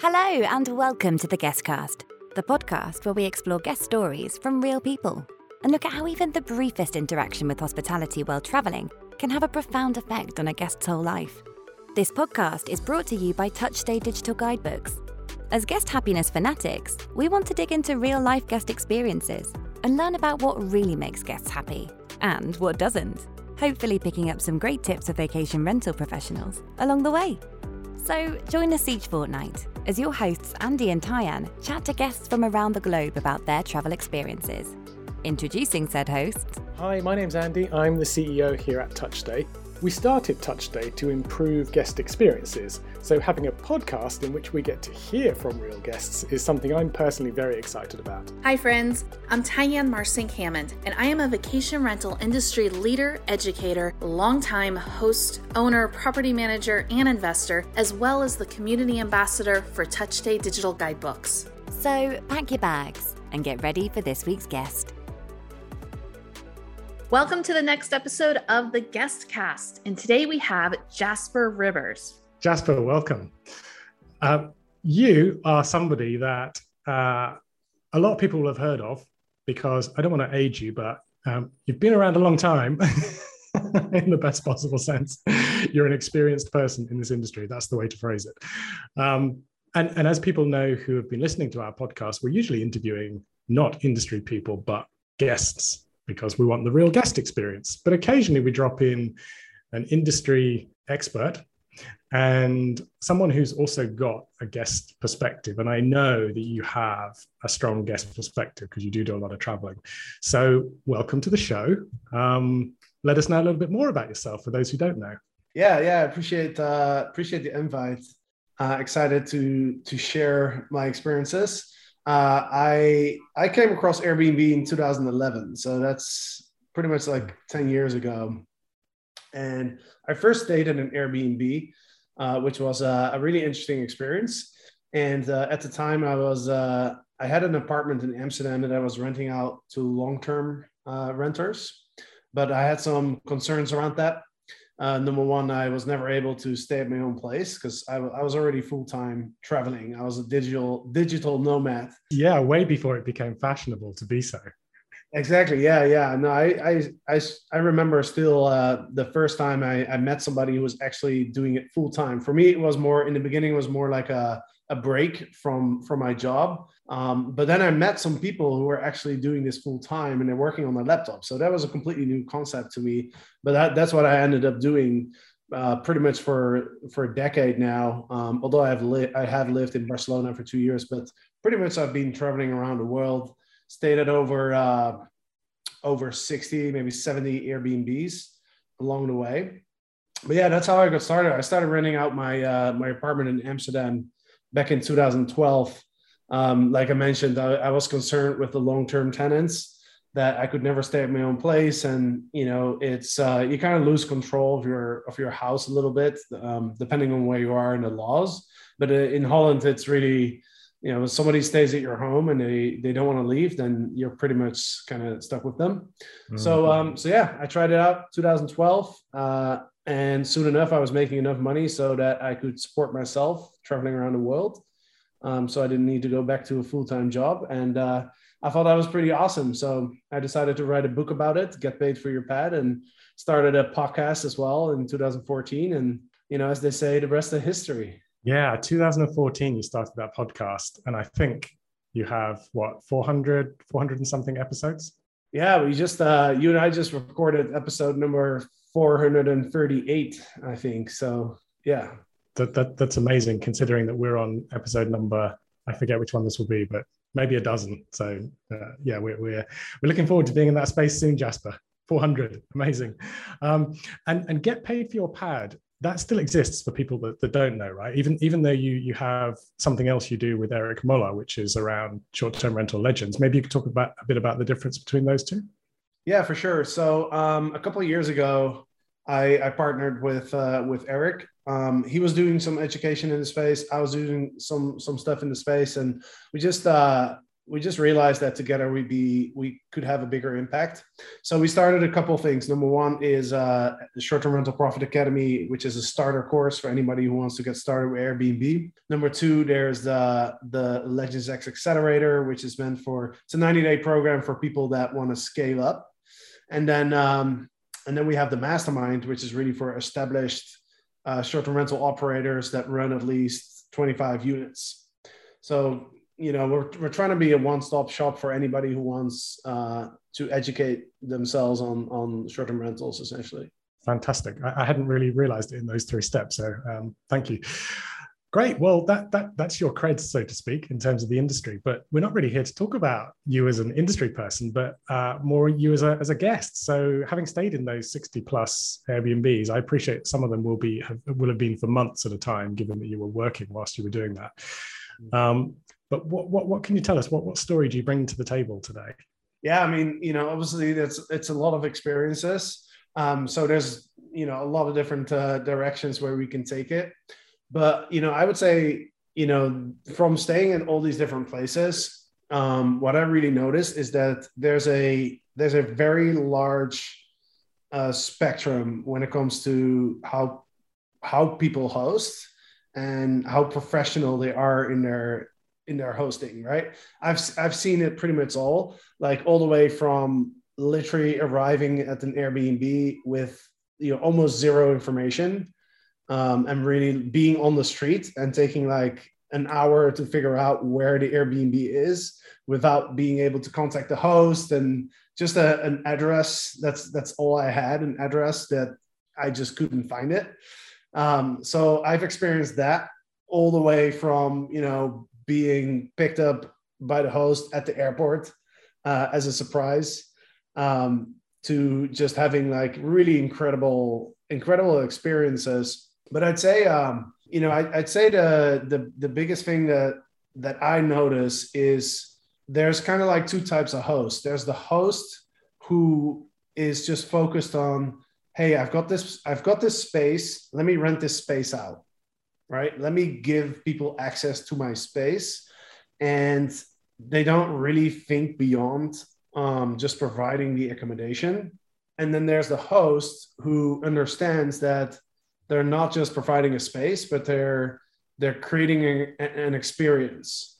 Hello, and welcome to the Guestcast, the podcast where we explore guest stories from real people and look at how even the briefest interaction with hospitality while travelling can have a profound effect on a guest's whole life. This podcast is brought to you by Touchstay Digital Guidebooks. As guest happiness fanatics, we want to dig into real life guest experiences and learn about what really makes guests happy and what doesn't, hopefully, picking up some great tips of vacation rental professionals along the way. So, join us each fortnight as your hosts Andy and Tyann chat to guests from around the globe about their travel experiences. Introducing said hosts. Hi, my name's Andy. I'm the CEO here at TouchStay. We started TouchStay to improve guest experiences, so having a podcast in which we get to hear from real guests is something I'm personally very excited about. Hi, friends. I'm Tyann Marcink Hammond, and I am a vacation rental industry leader, educator, longtime host, owner, property manager, and investor, as well as the community ambassador for TouchStay Digital Guidebooks. So, pack your bags and get ready for this week's guest. Welcome to the next episode of the Guest Cast. And today we have Jasper Ribbers. Jasper, welcome. Uh, you are somebody that uh, a lot of people have heard of because I don't want to age you, but um, you've been around a long time in the best possible sense. You're an experienced person in this industry. That's the way to phrase it. Um, and, and as people know who have been listening to our podcast, we're usually interviewing not industry people, but guests because we want the real guest experience. But occasionally we drop in an industry expert and someone who's also got a guest perspective. And I know that you have a strong guest perspective because you do do a lot of traveling. So, welcome to the show. Um, let us know a little bit more about yourself for those who don't know. Yeah, yeah, appreciate uh, appreciate the invite. Uh, excited to to share my experiences. Uh, I I came across Airbnb in 2011, so that's pretty much like 10 years ago. And I first stayed in an Airbnb, uh, which was a, a, really interesting experience. And uh, at the time, I was uh, I had an apartment in Amsterdam that I was renting out to long-term uh, renters, but I had some concerns around that. Uh, number one, I was never able to stay at my own place because I, I, was already full time traveling. I was a digital digital nomad. Yeah, way before it became fashionable to be so. Exactly. Yeah, yeah. No, I I I, I remember still uh, the first time I, I met somebody who was actually doing it full time. For me, it was more in the beginning. It was more like a a break from from my job. Um, but then I met some people who were actually doing this full time and they're working on their laptop. So that was a completely new concept to me. But that, that's what I ended up doing uh, pretty much for for a decade now. Um, although I have li- I have lived in Barcelona for two years, but pretty much I've been traveling around the world, stayed at over uh, over 60, maybe 70 Airbnbs along the way. But yeah, that's how I got started. I started renting out my uh, my apartment in Amsterdam back in 2012. Um, like I mentioned, I, I was concerned with the long-term tenants that I could never stay at my own place, and you know, it's uh, you kind of lose control of your of your house a little bit, um, depending on where you are in the laws. But uh, in Holland, it's really you know, if somebody stays at your home and they they don't want to leave, then you're pretty much kind of stuck with them. Mm-hmm. So um, so yeah, I tried it out 2012. Uh, and soon enough, I was making enough money so that I could support myself traveling around the world. Um, so I didn't need to go back to a full time job. And uh, I thought that was pretty awesome. So I decided to write a book about it, get paid for your pad, and started a podcast as well in 2014. And, you know, as they say, the rest of history. Yeah, 2014, you started that podcast. And I think you have what, 400, 400 and something episodes? Yeah, we just, uh, you and I just recorded episode number 438, I think. So yeah. That, that that's amazing considering that we're on episode number I forget which one this will be, but maybe a dozen. So uh, yeah, we're, we're we're looking forward to being in that space soon, Jasper. 400, amazing. Um, and and get paid for your pad. That still exists for people that, that don't know, right? Even even though you you have something else you do with Eric Moller, which is around short-term rental legends. Maybe you could talk about a bit about the difference between those two. Yeah, for sure. So um, a couple of years ago, I, I partnered with uh, with Erik. Um, he was doing some education in the space. I was doing some some stuff in the space, and we just uh, we just realized that together we'd be we could have a bigger impact. So we started a couple things. Number one is uh, the short-term rental profit academy, which is a starter course for anybody who wants to get started with Airbnb. Number two, there's the the Legends X Accelerator, which is meant for it's a 90-day program for people that want to scale up. And then um, and then we have the mastermind, which is really for established uh, short-term rental operators that run at least 25 units. So you know we're, we're trying to be a one-stop shop for anybody who wants uh, to educate themselves on on short-term rentals essentially. Fantastic. I, I hadn't really realized it in those three steps so um, thank you. Great. Well that that that's your cred so to speak in terms of the industry but we're not really here to talk about you as an industry person but uh, more you as a, as a guest. So having stayed in those 60 plus airbnbs i appreciate some of them will be have, will have been for months at a time given that you were working whilst you were doing that. Mm. um, but what, what, what can you tell us? What, what story do you bring to the table today? Yeah, I mean, you know, obviously it's, it's a lot of experiences. Um, so there's, you know, a lot of different uh, directions where we can take it. But, you know, I would say, you know, from staying in all these different places, um, what I really noticed is that there's a, there's a very large uh, spectrum when it comes to how, how people host and how professional they are in their in their hosting, right? I've I've seen it pretty much all, like all the way from literally arriving at an Airbnb with you know almost zero information, um, and really being on the street and taking like an hour to figure out where the Airbnb is without being able to contact the host and just a, an address. That's that's all I had, an address that I just couldn't find it. Um, so I've experienced that all the way from you know being picked up by the host at the airport uh, as a surprise um, to just having like really incredible incredible experiences. But i'd say um, you know I, would say the, the the biggest thing that that i notice is there's kind of like two types of hosts there's the host who is just focused on hey i've got this i've got this space. Let me rent this space out right? Let me give people access to my space. And they don't really think beyond um, just providing the accommodation. And then there's the host who understands that they're not just providing a space, but they're they're creating a, an experience,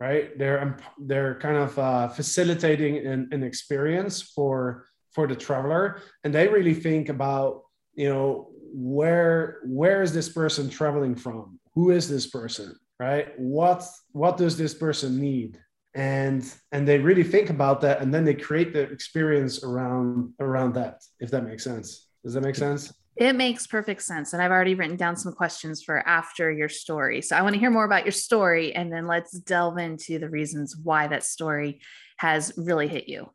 right? They're they're kind of uh, facilitating an, an experience for for the traveler, and they really think about you know where where is this person traveling from? Who is this person right? What what does this person need? And and they really think about that and then they create the experience around around that if that makes sense. Does that make sense? It makes perfect sense and i've already written down some questions for after your story. So i want to hear more about your story and then let's delve into the reasons why that story has really hit you.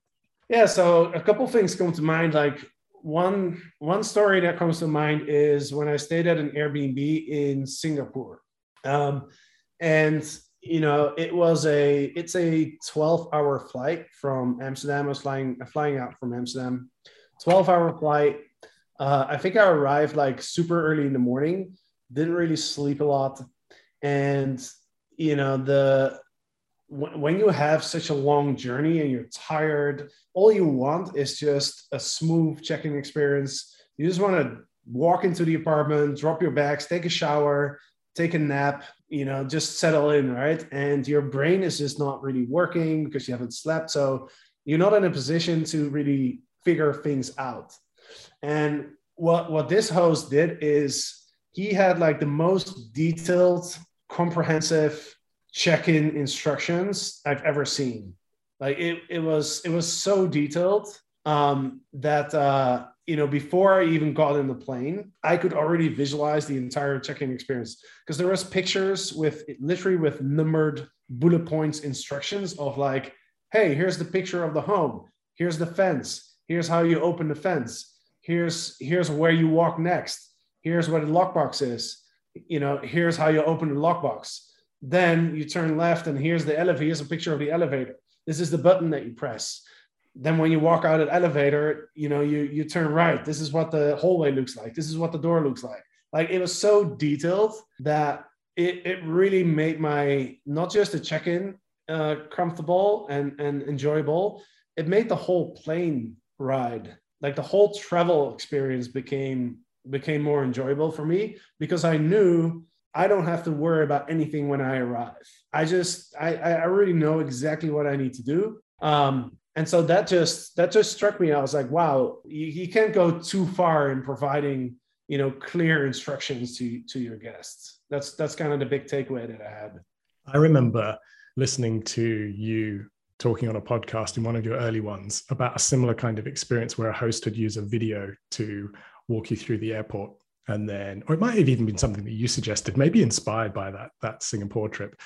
Yeah so a couple things come to mind like one one story that comes to mind is when I stayed at an Airbnb in Singapore, um, and you know it was a it's a 12 hour flight from Amsterdam. I was flying flying out from Amsterdam, 12 hour flight. Uh, I think I arrived like super early in the morning. Didn't really sleep a lot, and you know the when you have such a long journey and you're tired, all you want is just a smooth check-in experience. You just want to walk into the apartment, drop your bags, take a shower, take a nap, you know, just settle in, right? And your brain is just not really working because you haven't slept. So you're not in a position to really figure things out. And what what this host did is he had like the most detailed, comprehensive check-in instructions I've ever seen. Like it, it was it was so detailed um, that uh, you know before I even got in the plane, I could already visualize the entire check-in experience. Because there was pictures with literally with numbered bullet points instructions of like, hey, here's the picture of the home, here's the fence, here's how you open the fence, here's here's where you walk next, here's where the lockbox is, you know, here's how you open the lockbox then you turn left, and here's the elevator. Here's a picture of the elevator. This is the button that you press. Then when you walk out of the elevator, you know, you you turn right. This is what the hallway looks like. This is what the door looks like. Like it was so detailed that it, it really made my not just the check-in uh, comfortable and and enjoyable, it made the whole plane ride, like the whole travel experience became became more enjoyable for me because I knew I don't have to worry about anything when I arrive. I just I I already know exactly what I need to do. Um, and so that just that just struck me. I was like, wow, you, you can't go too far in providing you know clear instructions to to your guests. That's that's kind of the big takeaway that I had. I remember listening to you talking on a podcast in one of your early ones about a similar kind of experience where a host would use a video to walk you through the airport and then or it might have even been something that you suggested maybe inspired by that that singapore trip.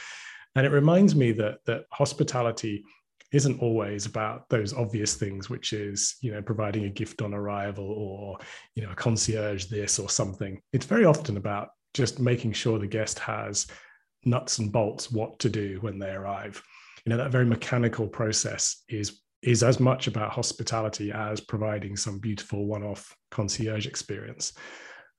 And it reminds me that that hospitality isn't always about those obvious things which is you know providing a gift on arrival or you know a concierge this or something. It's very often about just making sure the guest has nuts and bolts what to do when they arrive. You know that very mechanical process is is as much about hospitality as providing some beautiful one-off concierge experience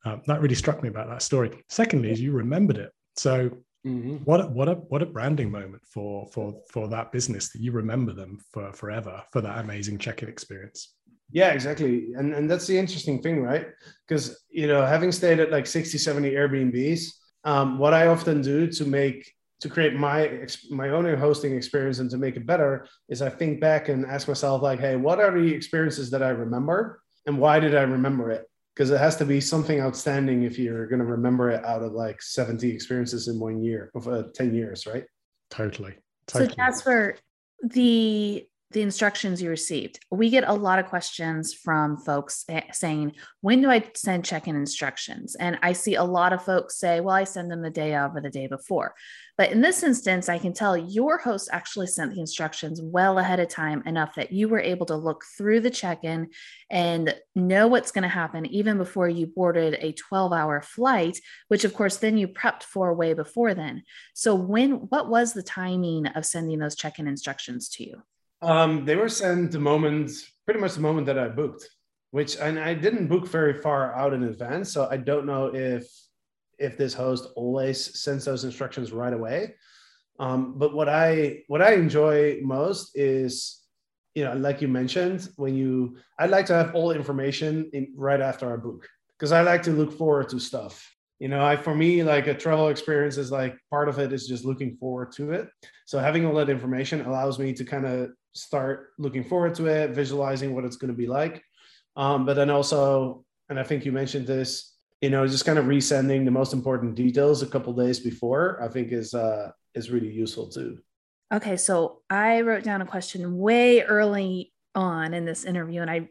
um, that really struck me about that story. Secondly is you remembered it. So mm-hmm. what a, what a what a branding moment for for for that business that you remember them for forever for that amazing check-in experience. Yeah exactly. And and that's the interesting thing right? Because you know having stayed at like 60 70 airbnbs um, what i often do to make to create my my own hosting experience and to make it better is I think back and ask myself like, hey, what are the experiences that I remember and why did I remember it? Because it has to be something outstanding if you're going to remember it out of like 70 experiences in one year of uh, 10 years, right? Totally. totally. So Jasper, the the instructions you received. We get a lot of questions from folks eh, saying, When do I send check in instructions? And I see a lot of folks say, Well, I send them the day of or the day before. But in this instance, I can tell your host actually sent the instructions well ahead of time enough that you were able to look through the check in and know what's going to happen even before you boarded a 12 hour flight, which of course then you prepped for way before then. So, when, what was the timing of sending those check in instructions to you? Um, they were sent the moment, pretty much the moment that I booked, which and I didn't book very far out in advance, so I don't know if if this host always sends those instructions right away. Um, but what I what I enjoy most is, you know, like you mentioned, when you I'd like to have all information in, right after I book because I like to look forward to stuff you know i for me like a travel experience is like part of it is just looking forward to it so having all that information allows me to kind of start looking forward to it, visualizing what it's going to be like. Um, but then also, and I think you mentioned this, you know, just kind of resending the most important details a couple days before, I think is uh, is really useful too. Okay, so I wrote down a question way early on in this interview, and I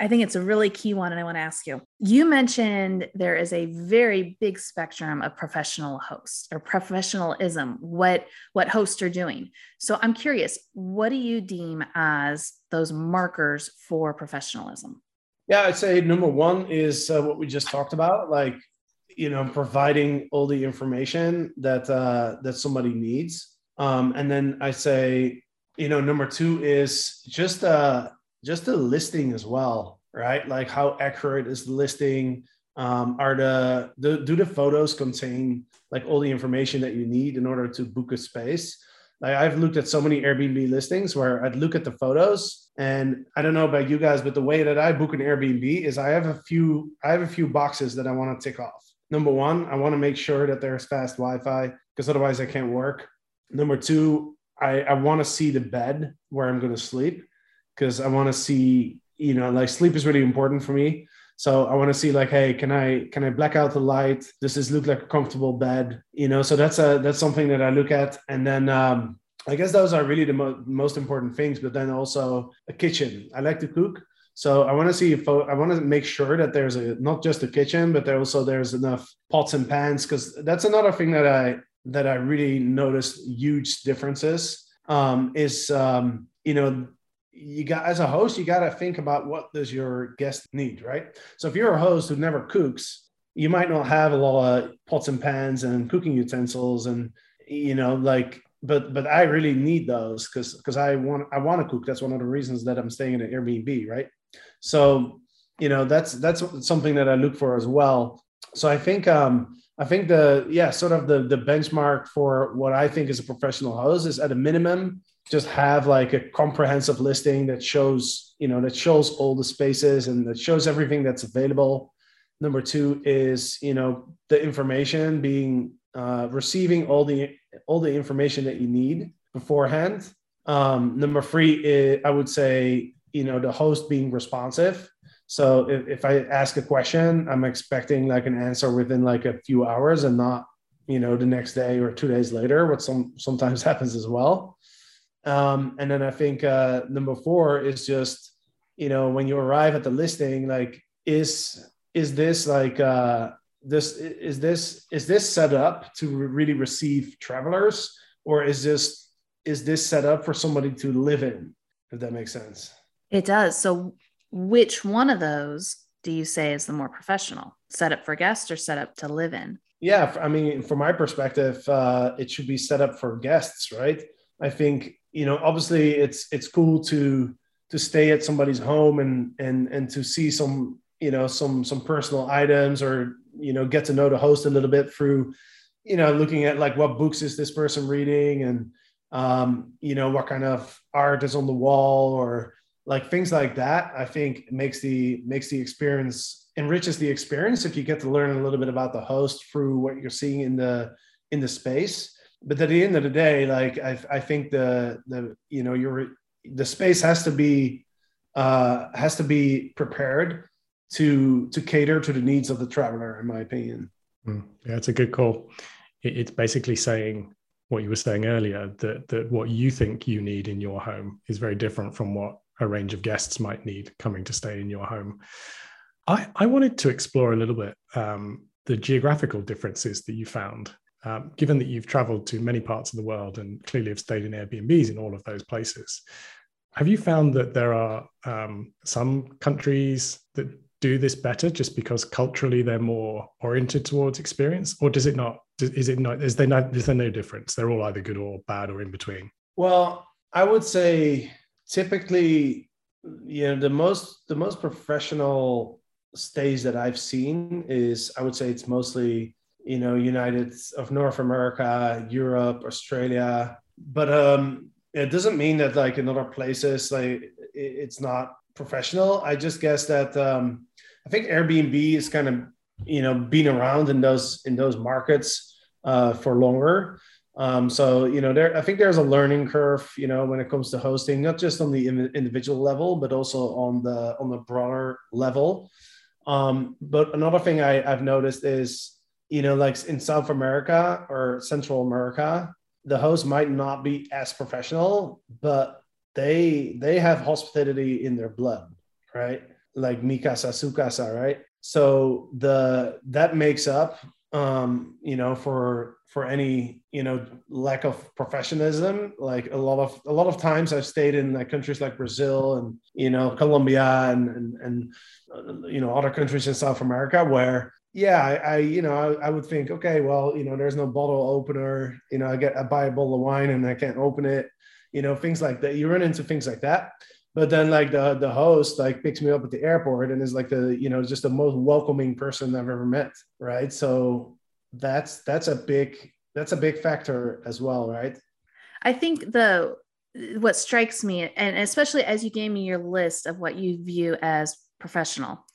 I think it's a really key one, and I want to ask you. You mentioned there is a very big spectrum of professional hosts or professionalism, what what hosts are doing. So I'm curious, what do you deem as those markers for professionalism? Yeah, I'd say number one is uh, what we just talked about, like you know, providing all the information that uh, that somebody needs, um, and then I say, you know, number two is just uh, just the listing as well, right? Like how accurate is the listing? Um, are the, the do the photos contain like all the information that you need in order to book a space? Like I've looked at so many Airbnb listings where I'd look at the photos and I don't know about you guys, but the way that I book an Airbnb is I have a few I have a few boxes that I want to tick off. Number one, I want to make sure that there's fast Wi-Fi because otherwise I can't work. Number two, I, I want to see the bed where I'm going to sleep because I want to see, you know, like sleep is really important for me. So I want to see like, hey, can I can I black out the light? Does this look like a comfortable bed? You know, so that's a that's something that I look at, and then um, I guess those are really the mo- most important things. But then also a kitchen. I like to cook, so I want to see if I want to make sure that there's a not just a kitchen, but there also there's enough pots and pans because that's another thing that I that I really noticed huge differences um, is um, you know you got as a host you got to think about what does your guest need right? So if you're a host who never cooks you might not have a lot of pots and pans and cooking utensils and you know like but but i really need those because because i want i want to cook. That's one of the reasons that i'm staying in an airbnb right? So you know that's that's something that i look for as well. So i think um I think the yeah, sort of the the benchmark for what I think is a professional host is at a minimum just have like a comprehensive listing that shows you know that shows all the spaces and that shows everything that's available. Number two is you know the information being uh, receiving all the all the information that you need beforehand. Um, number three, is, I would say you know the host being responsive so if, if I ask a question, I'm expecting like an answer within like a few hours and not, you know, the next day or two days later, what some sometimes happens as well. Um, and then I think uh, number four is just, you know, when you arrive at the listing, like is is this like uh, this is this is this set up to really receive travelers, or is this is this set up for somebody to live in? If that makes sense. It does. So which one of those do you say is the more professional set up for guests or set up to live in yeah i mean from my perspective uh, it should be set up for guests right i think you know obviously it's it's cool to to stay at somebody's home and and and to see some you know some some personal items or you know get to know the host a little bit through you know looking at like what books is this person reading and um you know what kind of art is on the wall or like things like that i think makes the makes the experience enriches the experience if you get to learn a little bit about the host through what you're seeing in the in the space but at the end of the day like i, I think the the you know your the space has to be uh has to be prepared to to cater to the needs of the traveler in my opinion mm, yeah it's a good call it's basically saying what you were saying earlier that that what you think you need in your home is very different from what a range of guests might need coming to stay in your home. I, I wanted to explore a little bit um, the geographical differences that you found. Um, given that you've traveled to many parts of the world and clearly have stayed in Airbnbs in all of those places, have you found that there are um, some countries that do this better just because culturally they're more oriented towards experience, or does it not? Is it not? Is there no? Is there no difference? They're all either good or bad or in between. Well, I would say typically you know the most the most professional stays that i've seen is i would say it's mostly you know united of north america europe australia. But um it doesn't mean that like in other places like it's not professional. I just guess that um i think airbnb is kind of you know been around in those in those markets uh for longer. Um, so you know, there I think there's a learning curve, you know, when it comes to hosting, not just on the individual level, but also on the on the broader level. Um, but another thing I, I've noticed is, you know, like in South America or Central America, the host might not be as professional, but they they have hospitality in their blood, right? Like mi casa su casa, right? So the that makes up um, you know, for for any you know lack of professionalism. Like a lot of a lot of times, I've stayed in like countries like Brazil and you know Colombia and and, and uh, you know other countries in South America where yeah, I, I you know I, I, would think okay, well you know there's no bottle opener. You know I get I buy a bottle of wine and I can't open it. You know things like that. You run into things like that but then like the the host like picks me up at the airport and is like the you know just the most welcoming person I've ever met, right? So that's that's a big that's a big factor as well, right? I think the what strikes me and especially as you gave me your list of what you view as professional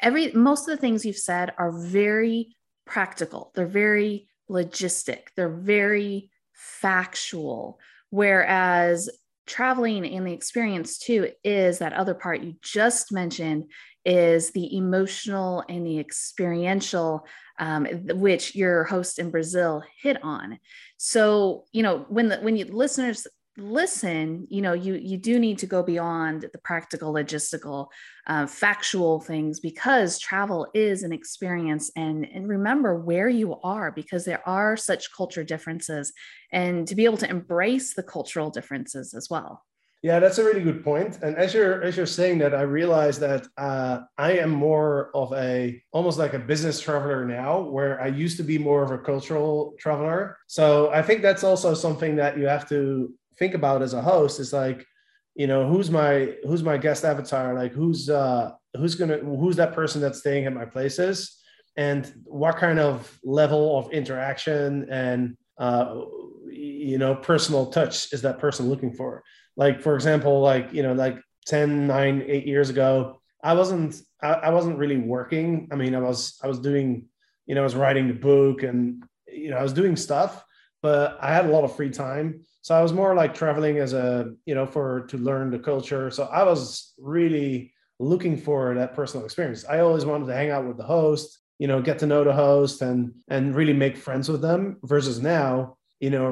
every most of the things you've said are very practical. They're very logistic. They're very factual. Whereas traveling and the experience too is that other part you just mentioned is the emotional and the experiential um, which your host in brazil hit on. So you know when the when you listeners listen you know you you do need to go beyond the practical logistical uh, factual things because travel is an experience and and remember where you are because there are such culture differences and to be able to embrace the cultural differences as well. Yeah that's a really good point. And as you're as you're saying that i realize that uh, i am more of a almost like a business traveler now where i used to be more of a cultural traveler. So i think that's also something that you have to think about as a host is like you know who's my who's my guest avatar? Like who's uh who's gonna who's that person that's staying at my places? And what kind of level of interaction and uh, you know personal touch is that person looking for? Like for example like you know like 10 9 8 years ago i wasn't I, I wasn't really working. I mean i was i was doing you know i was writing the book and you know i was doing stuff but i had a lot of free time so i was more like traveling as a you know for to learn the culture. So i was really looking for that personal experience. I always wanted to hang out with the host you know get to know the host and and really make friends with them versus now you know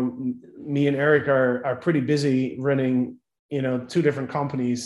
me and eric are are pretty busy running you know two different companies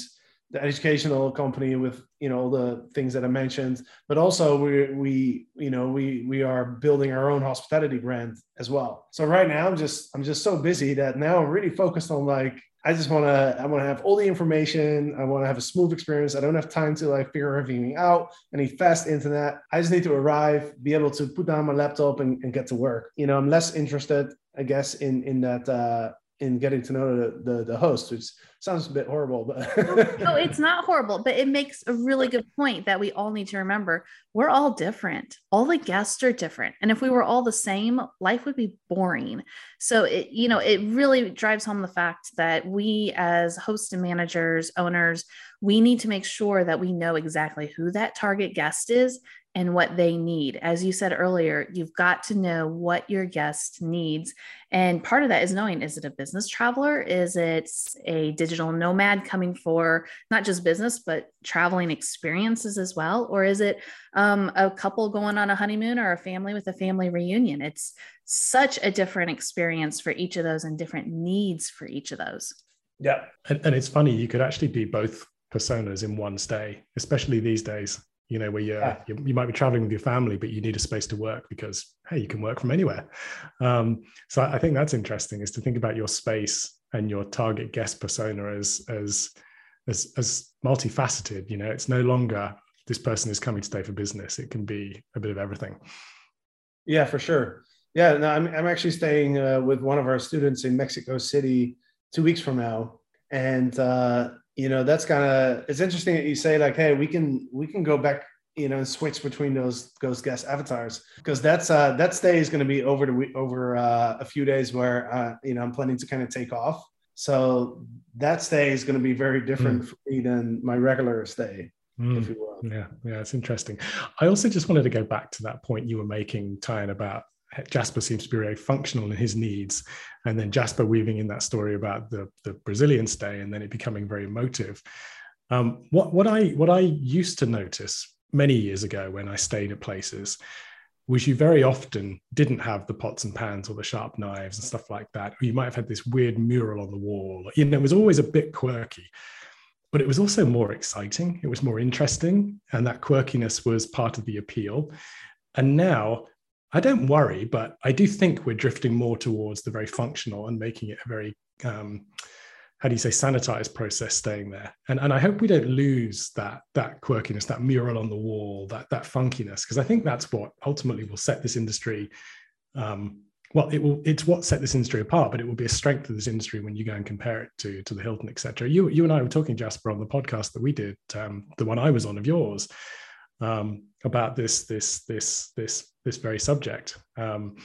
the educational company with you know all the things that i mentioned but also we we you know we we are building our own hospitality brand as well so right now i'm just i'm just so busy that now i'm really focused on like I just want to I want to have all the information. I want to have a smooth experience. I don't have time to like figure everything out. I need fast internet. I just need to arrive, be able to put down my laptop and, and get to work. You know, I'm less interested, I guess, in in that uh, in getting to know the, the, the host, which sounds a bit horrible, but no, it's not horrible, but it makes a really good point that we all need to remember. We're all different. All the guests are different. And if we were all the same, life would be boring. So it, you know, it really drives home the fact that we as hosts and managers, owners, we need to make sure that we know exactly who that target guest is and what they need. As you said earlier, you've got to know what your guest needs. And part of that is knowing is it a business traveler? Is it a digital nomad coming for not just business, but traveling experiences as well? Or is it um, a couple going on a honeymoon or a family with a family reunion? It's such a different experience for each of those and different needs for each of those. Yeah. And, and it's funny, you could actually be both personas in one stay, especially these days you know where you're, yeah. you, you might be traveling with your family but you need a space to work because hey you can work from anywhere. Um, so i think that's interesting is to think about your space and your target guest persona as as as, as multifaceted you know it's no longer this person is coming to stay for business. It can be a bit of everything. Yeah for sure. Yeah no i'm, I'm actually staying uh, with one of our students in mexico city two weeks from now. And uh, you know that's kind of it's interesting that you say like hey we can we can go back you know and switch between those those guest avatars because that's uh that stay is going to be over the over uh, a few days where uh you know i'm planning to kind of take off so that stay is going to be very different mm. for me than my regular stay mm. yeah yeah it's interesting i also just wanted to go back to that point you were making Tyann about Jasper seems to be very functional in his needs. And then Jasper weaving in that story about the, the Brazilian stay and then it becoming very emotive. Um, what, what, I, what I used to notice many years ago when I stayed at places was you very often didn't have the pots and pans or the sharp knives and stuff like that. Or you might have had this weird mural on the wall. You know, it was always a bit quirky, but it was also more exciting. It was more interesting. And that quirkiness was part of the appeal. And now I don't worry, but I do think we're drifting more towards the very functional and making it a very, um, how do you say, sanitized process staying there. And, and I hope we don't lose that, that quirkiness, that mural on the wall, that, that funkiness, because I think that's what ultimately will set this industry. Um, well, it will, it's what set this industry apart, but it will be a strength of this industry when you go and compare it to, to the Hilton, etc. You, you and I were talking, Jasper, on the podcast that we did, um, the one I was on of yours, um, about this this this this this very subject. Um,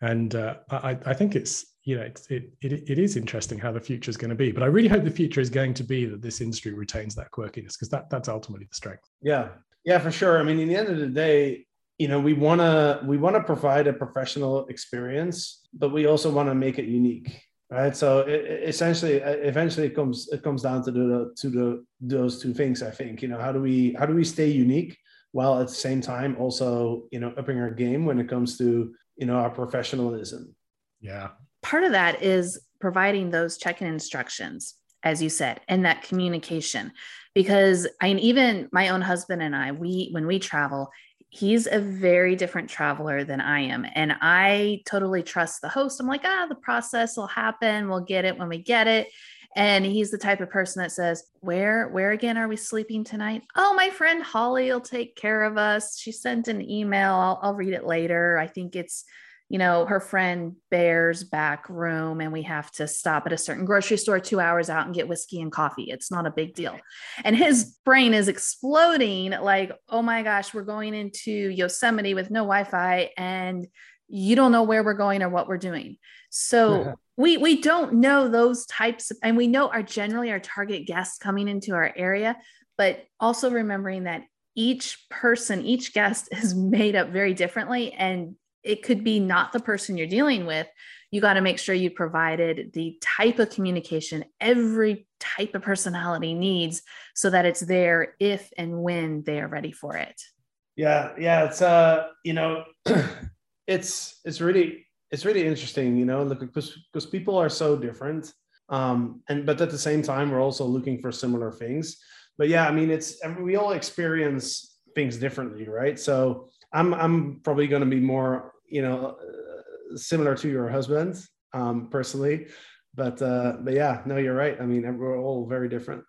and uh, I, I, think it's you know it, it, it is interesting how the future is going to be. But I really hope the future is going to be that this industry retains that quirkiness because that that's ultimately the strength. Yeah, yeah, for sure. I mean, in the end of the day, you know, we want to we want to provide a professional experience, but we also want to make it unique right so it, essentially eventually it comes it comes down to the to the those two things i think you know how do we how do we stay unique while at the same time also you know upping our game when it comes to you know our professionalism. Yeah. Part of that is providing those check-in instructions as you said and that communication. Because i mean even my own husband and i we when we travel he's a very different traveler than i am. And i totally trust the host. I'm like ah the process will happen. We'll get it when we get it and he's the type of person that says where where again are we sleeping tonight oh my friend holly will take care of us she sent an email i'll, I'll read it later i think it's you know, her friend Bear's back room and we have to stop at a certain grocery store two hours out and get whiskey and coffee. It's not a big deal. And his brain is exploding like, oh my gosh, we're going into Yosemite with no Wi Fi and you don't know where we're going or what we're doing. So we we don't know those types of, and we know are generally our target guests coming into our area, but also remembering that each person, each guest is made up very differently and it could be not the person you're dealing with. You got to make sure you provided the type of communication every type of personality needs so that it's there if and when they are ready for it. Yeah yeah it's uh you know it's it's really it's really interesting you know look because because people are so different um and but at the same time we're also looking for similar things but yeah i mean it's we all experience things differently right so I'm I'm probably going to be more you know uh, similar to your husband um, personally, but uh, but yeah, no, you're right. I mean, we're all very different.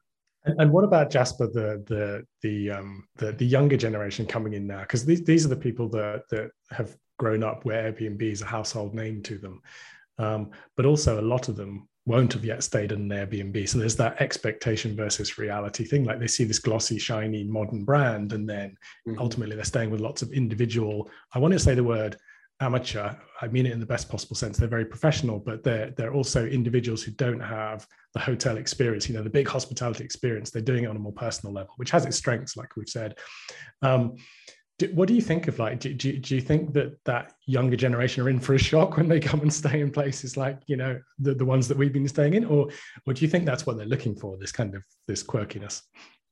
And, and what about Jasper, the the the um, the, the younger generation coming in now? Because these these are the people that that have grown up where Airbnb is a household name to them, um, but also a lot of them won't have yet stayed in an Airbnb. So there's that expectation versus reality thing. Like they see this glossy, shiny, modern brand, and then mm-hmm. ultimately they're staying with lots of individual. I want to say the word amateur. I mean it in the best possible sense. They're very professional, but they're they're also individuals who don't have the hotel experience. You know, the big hospitality experience. They're doing it on a more personal level, which has its strengths, like we've said. Um, what do you think of like do, do, do you think that that younger generation are in for a shock when they come and stay in places like you know the, the ones that we've been staying in? Or or do you think that's what they're looking for this kind of this quirkiness?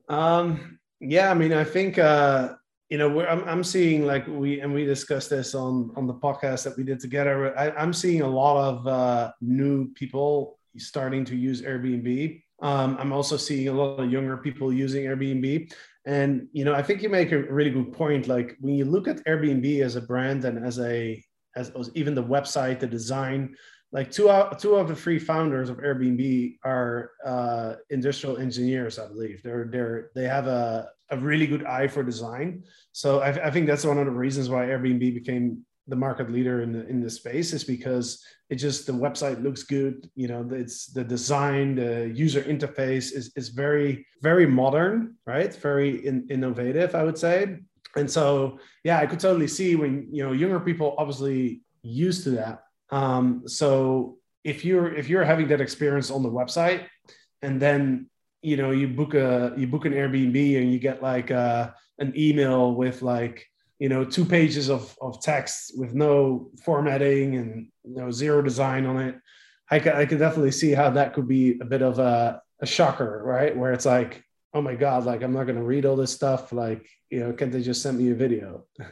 Um yeah i mean i think uh you know I'm, I'm seeing like we and we discussed this on on the podcast that we did together I, i'm seeing a lot of uh new people starting to use airbnb. Um, i'm also seeing a lot of younger people using airbnb and you know, I think you make a really good point. Like when you look at Airbnb as a brand and as a as, as even the website, the design, like two out two of the three founders of Airbnb are uh, industrial engineers, I believe. They're they're they have a a really good eye for design. So I, I think that's one of the reasons why Airbnb became the market leader in the in the space is because it just the website looks good you know it's the design the user interface is, is very very modern right? Very in, innovative i would say. And so yeah i could totally see when you know younger people obviously used to that. Um, so if you're if you're having that experience on the website and then you know you book a you book an airbnb and you get like uh, an email with like you know two pages of, of text with no formatting and you know zero design on it. I could, I could definitely see how that could be a bit of a, a shocker right? Where it's like oh my god like i'm not going to read all this stuff. Like you know can't they just send me a video?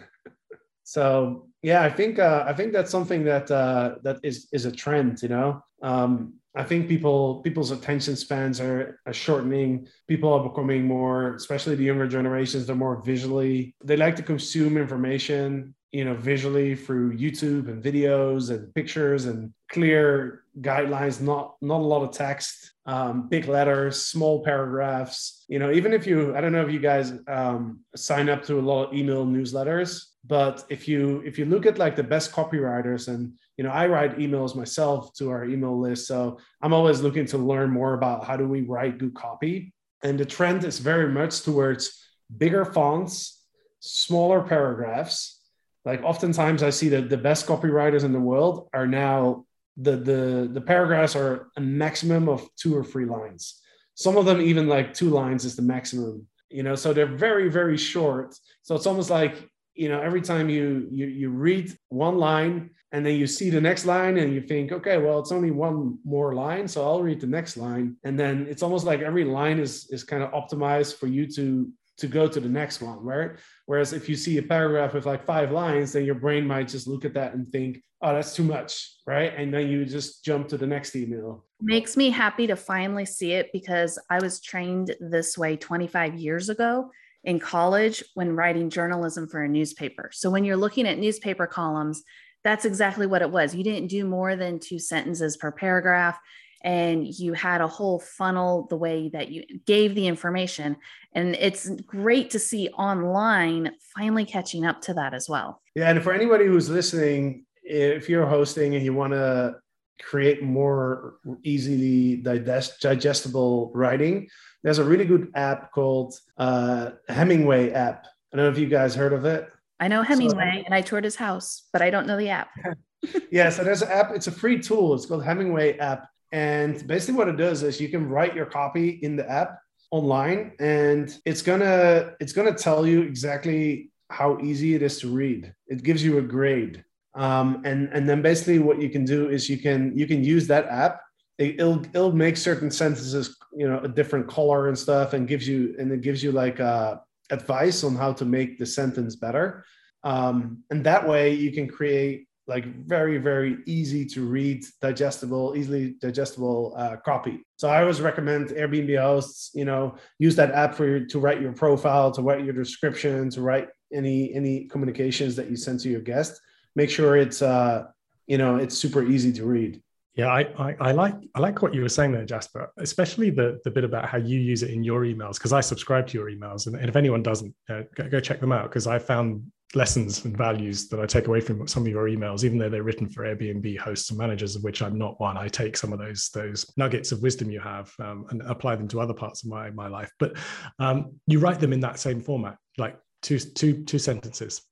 So yeah i think uh, i think that's something that uh, that is is a trend you know um, I think people people's attention spans are, are, shortening. People are becoming more, especially the younger generations, they're more visually. They like to consume information, you know, visually through YouTube and videos and pictures and clear guidelines. Not not a lot of text, um, big letters, small paragraphs. You know, even if you, I don't know if you guys um, sign up to a lot of email newsletters, but if you if you look at like the best copywriters and you know i write emails myself to our email list so i'm always looking to learn more about how do we write good copy. And the trend is very much towards bigger fonts smaller paragraphs. Like oftentimes i see that the best copywriters in the world are now the the the paragraphs are a maximum of two or three lines. Some of them even like two lines is the maximum you know so they're very very short. So it's almost like you know every time you you you read one line and then you see the next line and you think okay well it's only one more line so i'll read the next line. And then it's almost like every line is is kind of optimized for you to to go to the next one right? Whereas if you see a paragraph with like five lines then your brain might just look at that and think oh that's too much right? And then you just jump to the next email. Makes me happy to finally see it because i was trained this way 25 years ago in college when writing journalism for a newspaper. So when you're looking at newspaper columns, that's exactly what it was. You didn't do more than two sentences per paragraph and you had a whole funnel the way that you gave the information and it's great to see online finally catching up to that as well yeah and for anybody who's listening if you're hosting and you want to create more easily digest, digestible writing, there's a really good app called uh, Hemingway app. I don't know if you guys heard of it. I know Hemingway so, and I toured his house, but I don't know the app. yeah, so there's an app. It's a free tool. It's called Hemingway app. And basically what it does is you can write your copy in the app online and it's gonna it's gonna tell you exactly how easy it is to read. It gives you a grade. Um, and and then basically what you can do is you can you can use that app it'll it'll make certain sentences you know a different color and stuff and gives you and it gives you like uh, advice on how to make the sentence better. Um, and that way you can create like very very easy to read digestible easily digestible uh, copy. So i always recommend airbnb hosts you know use that app for your, to write your profile to write your description to write any any communications that you send to your guest. Make sure it's uh you know it's super easy to read yeah, I, I, I, like I like what you were saying there, Jasper, especially the, the bit about how you use it in your emails, because I subscribe to your emails. And, and if anyone doesn't, uh, go, go, check them out, because I found lessons and values that I take away from some of your emails, even though they're written for Airbnb hosts and managers, of which I'm not one. I take some of those those nuggets of wisdom you have um, and apply them to other parts of my, my life. But um, you write them in that same format, like two, two, two sentences.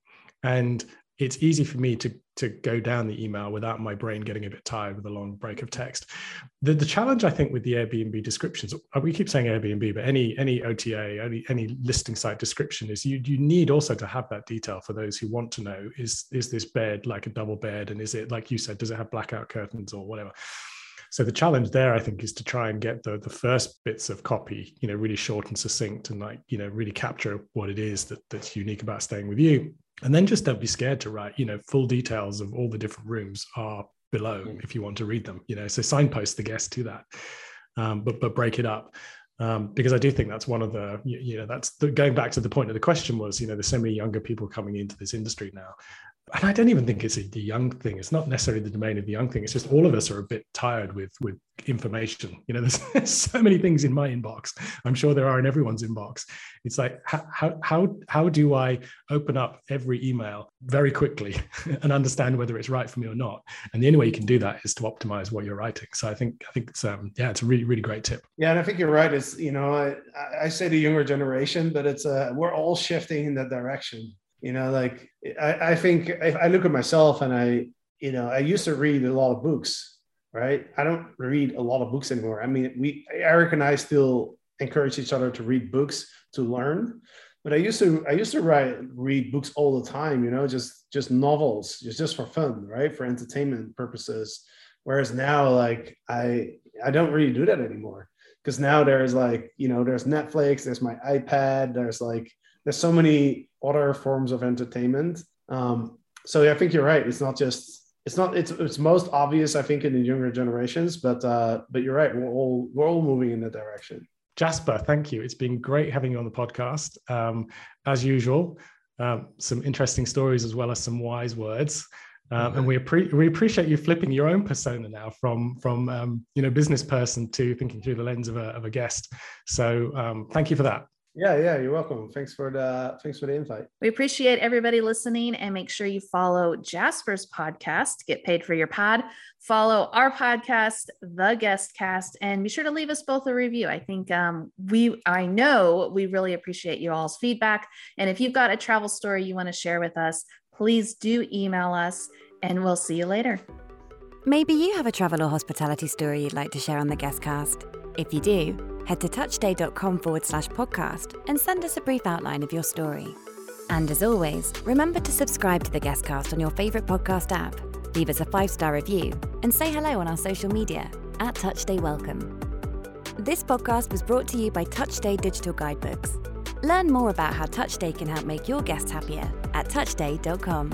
And it's easy for me to to go down the email without my brain getting a bit tired with a long break of text. The, the challenge I think with the Airbnb descriptions, uh, we keep saying Airbnb, but any any OTA, any any listing site description is you you need also to have that detail for those who want to know is is this bed like a double bed and is it like you said does it have blackout curtains or whatever. So the challenge there, I think, is to try and get the the first bits of copy, you know, really short and succinct, and like you know, really capture what it is that that's unique about staying with you and then just don't be scared to write you know full details of all the different rooms are below mm. if you want to read them you know so signpost the guest to that um, but but break it up um, because I do think that's one of the you, you know that's the, going back to the point of the question was you know there's so many younger people coming into this industry now and I don't even think it's a, the young thing. It's not necessarily the domain of the young thing. It's just all of us are a bit tired with with information. You know, there's, there's so many things in my inbox. I'm sure there are in everyone's inbox. It's like how how how do I open up every email very quickly and understand whether it's right for me or not? And the only way you can do that is to optimize what you're writing. So I think I think it's um yeah, it's a really really great tip. Yeah, and I think you're right. It's you know I I say the younger generation, but it's uh we're all shifting in that direction you know like i, I think if i look at myself and i you know i used to read a lot of books right? I don't read a lot of books anymore. I mean we eric and i still encourage each other to read books to learn but i used to i used to write read books all the time you know just just novels just just for fun right? For entertainment purposes. Whereas now like i i don't really do that anymore. Because now there's like you know there's netflix there's my ipad there's like there's so many other forms of entertainment. Um, so yeah, I think you're right. It's not just it's not it's it's most obvious I think in the younger generations, but uh, but you're right. We're all we're all moving in that direction. Jasper, thank you. It's been great having you on the podcast. Um, as usual, um, some interesting stories as well as some wise words. Um, and we, appre- we appreciate you flipping your own persona now from from um, you know business person to thinking through the lens of a, of a guest. So um, thank you for that. Yeah, yeah, you're welcome. Thanks for the thanks for the invite. We appreciate everybody listening and make sure you follow Jasper's podcast, Get Paid for Your Pad. Follow our podcast, The Guest Cast, and be sure to leave us both a review. I think um, we I know we really appreciate you all's feedback. And if you've got a travel story you want to share with us, please do email us and we'll see you later. Maybe you have a travel or hospitality story you'd like to share on the Guest Cast. If you do, head to touchstay.com forward slash podcast and send us a brief outline of your story. And as always, remember to subscribe to the Guestcast on your favourite podcast app, leave us a five star review, and say hello on our social media at Touchstay Welcome. This podcast was brought to you by TouchStay Digital Guidebooks. Learn more about how TouchStay can help make your guests happier at touchstay.com.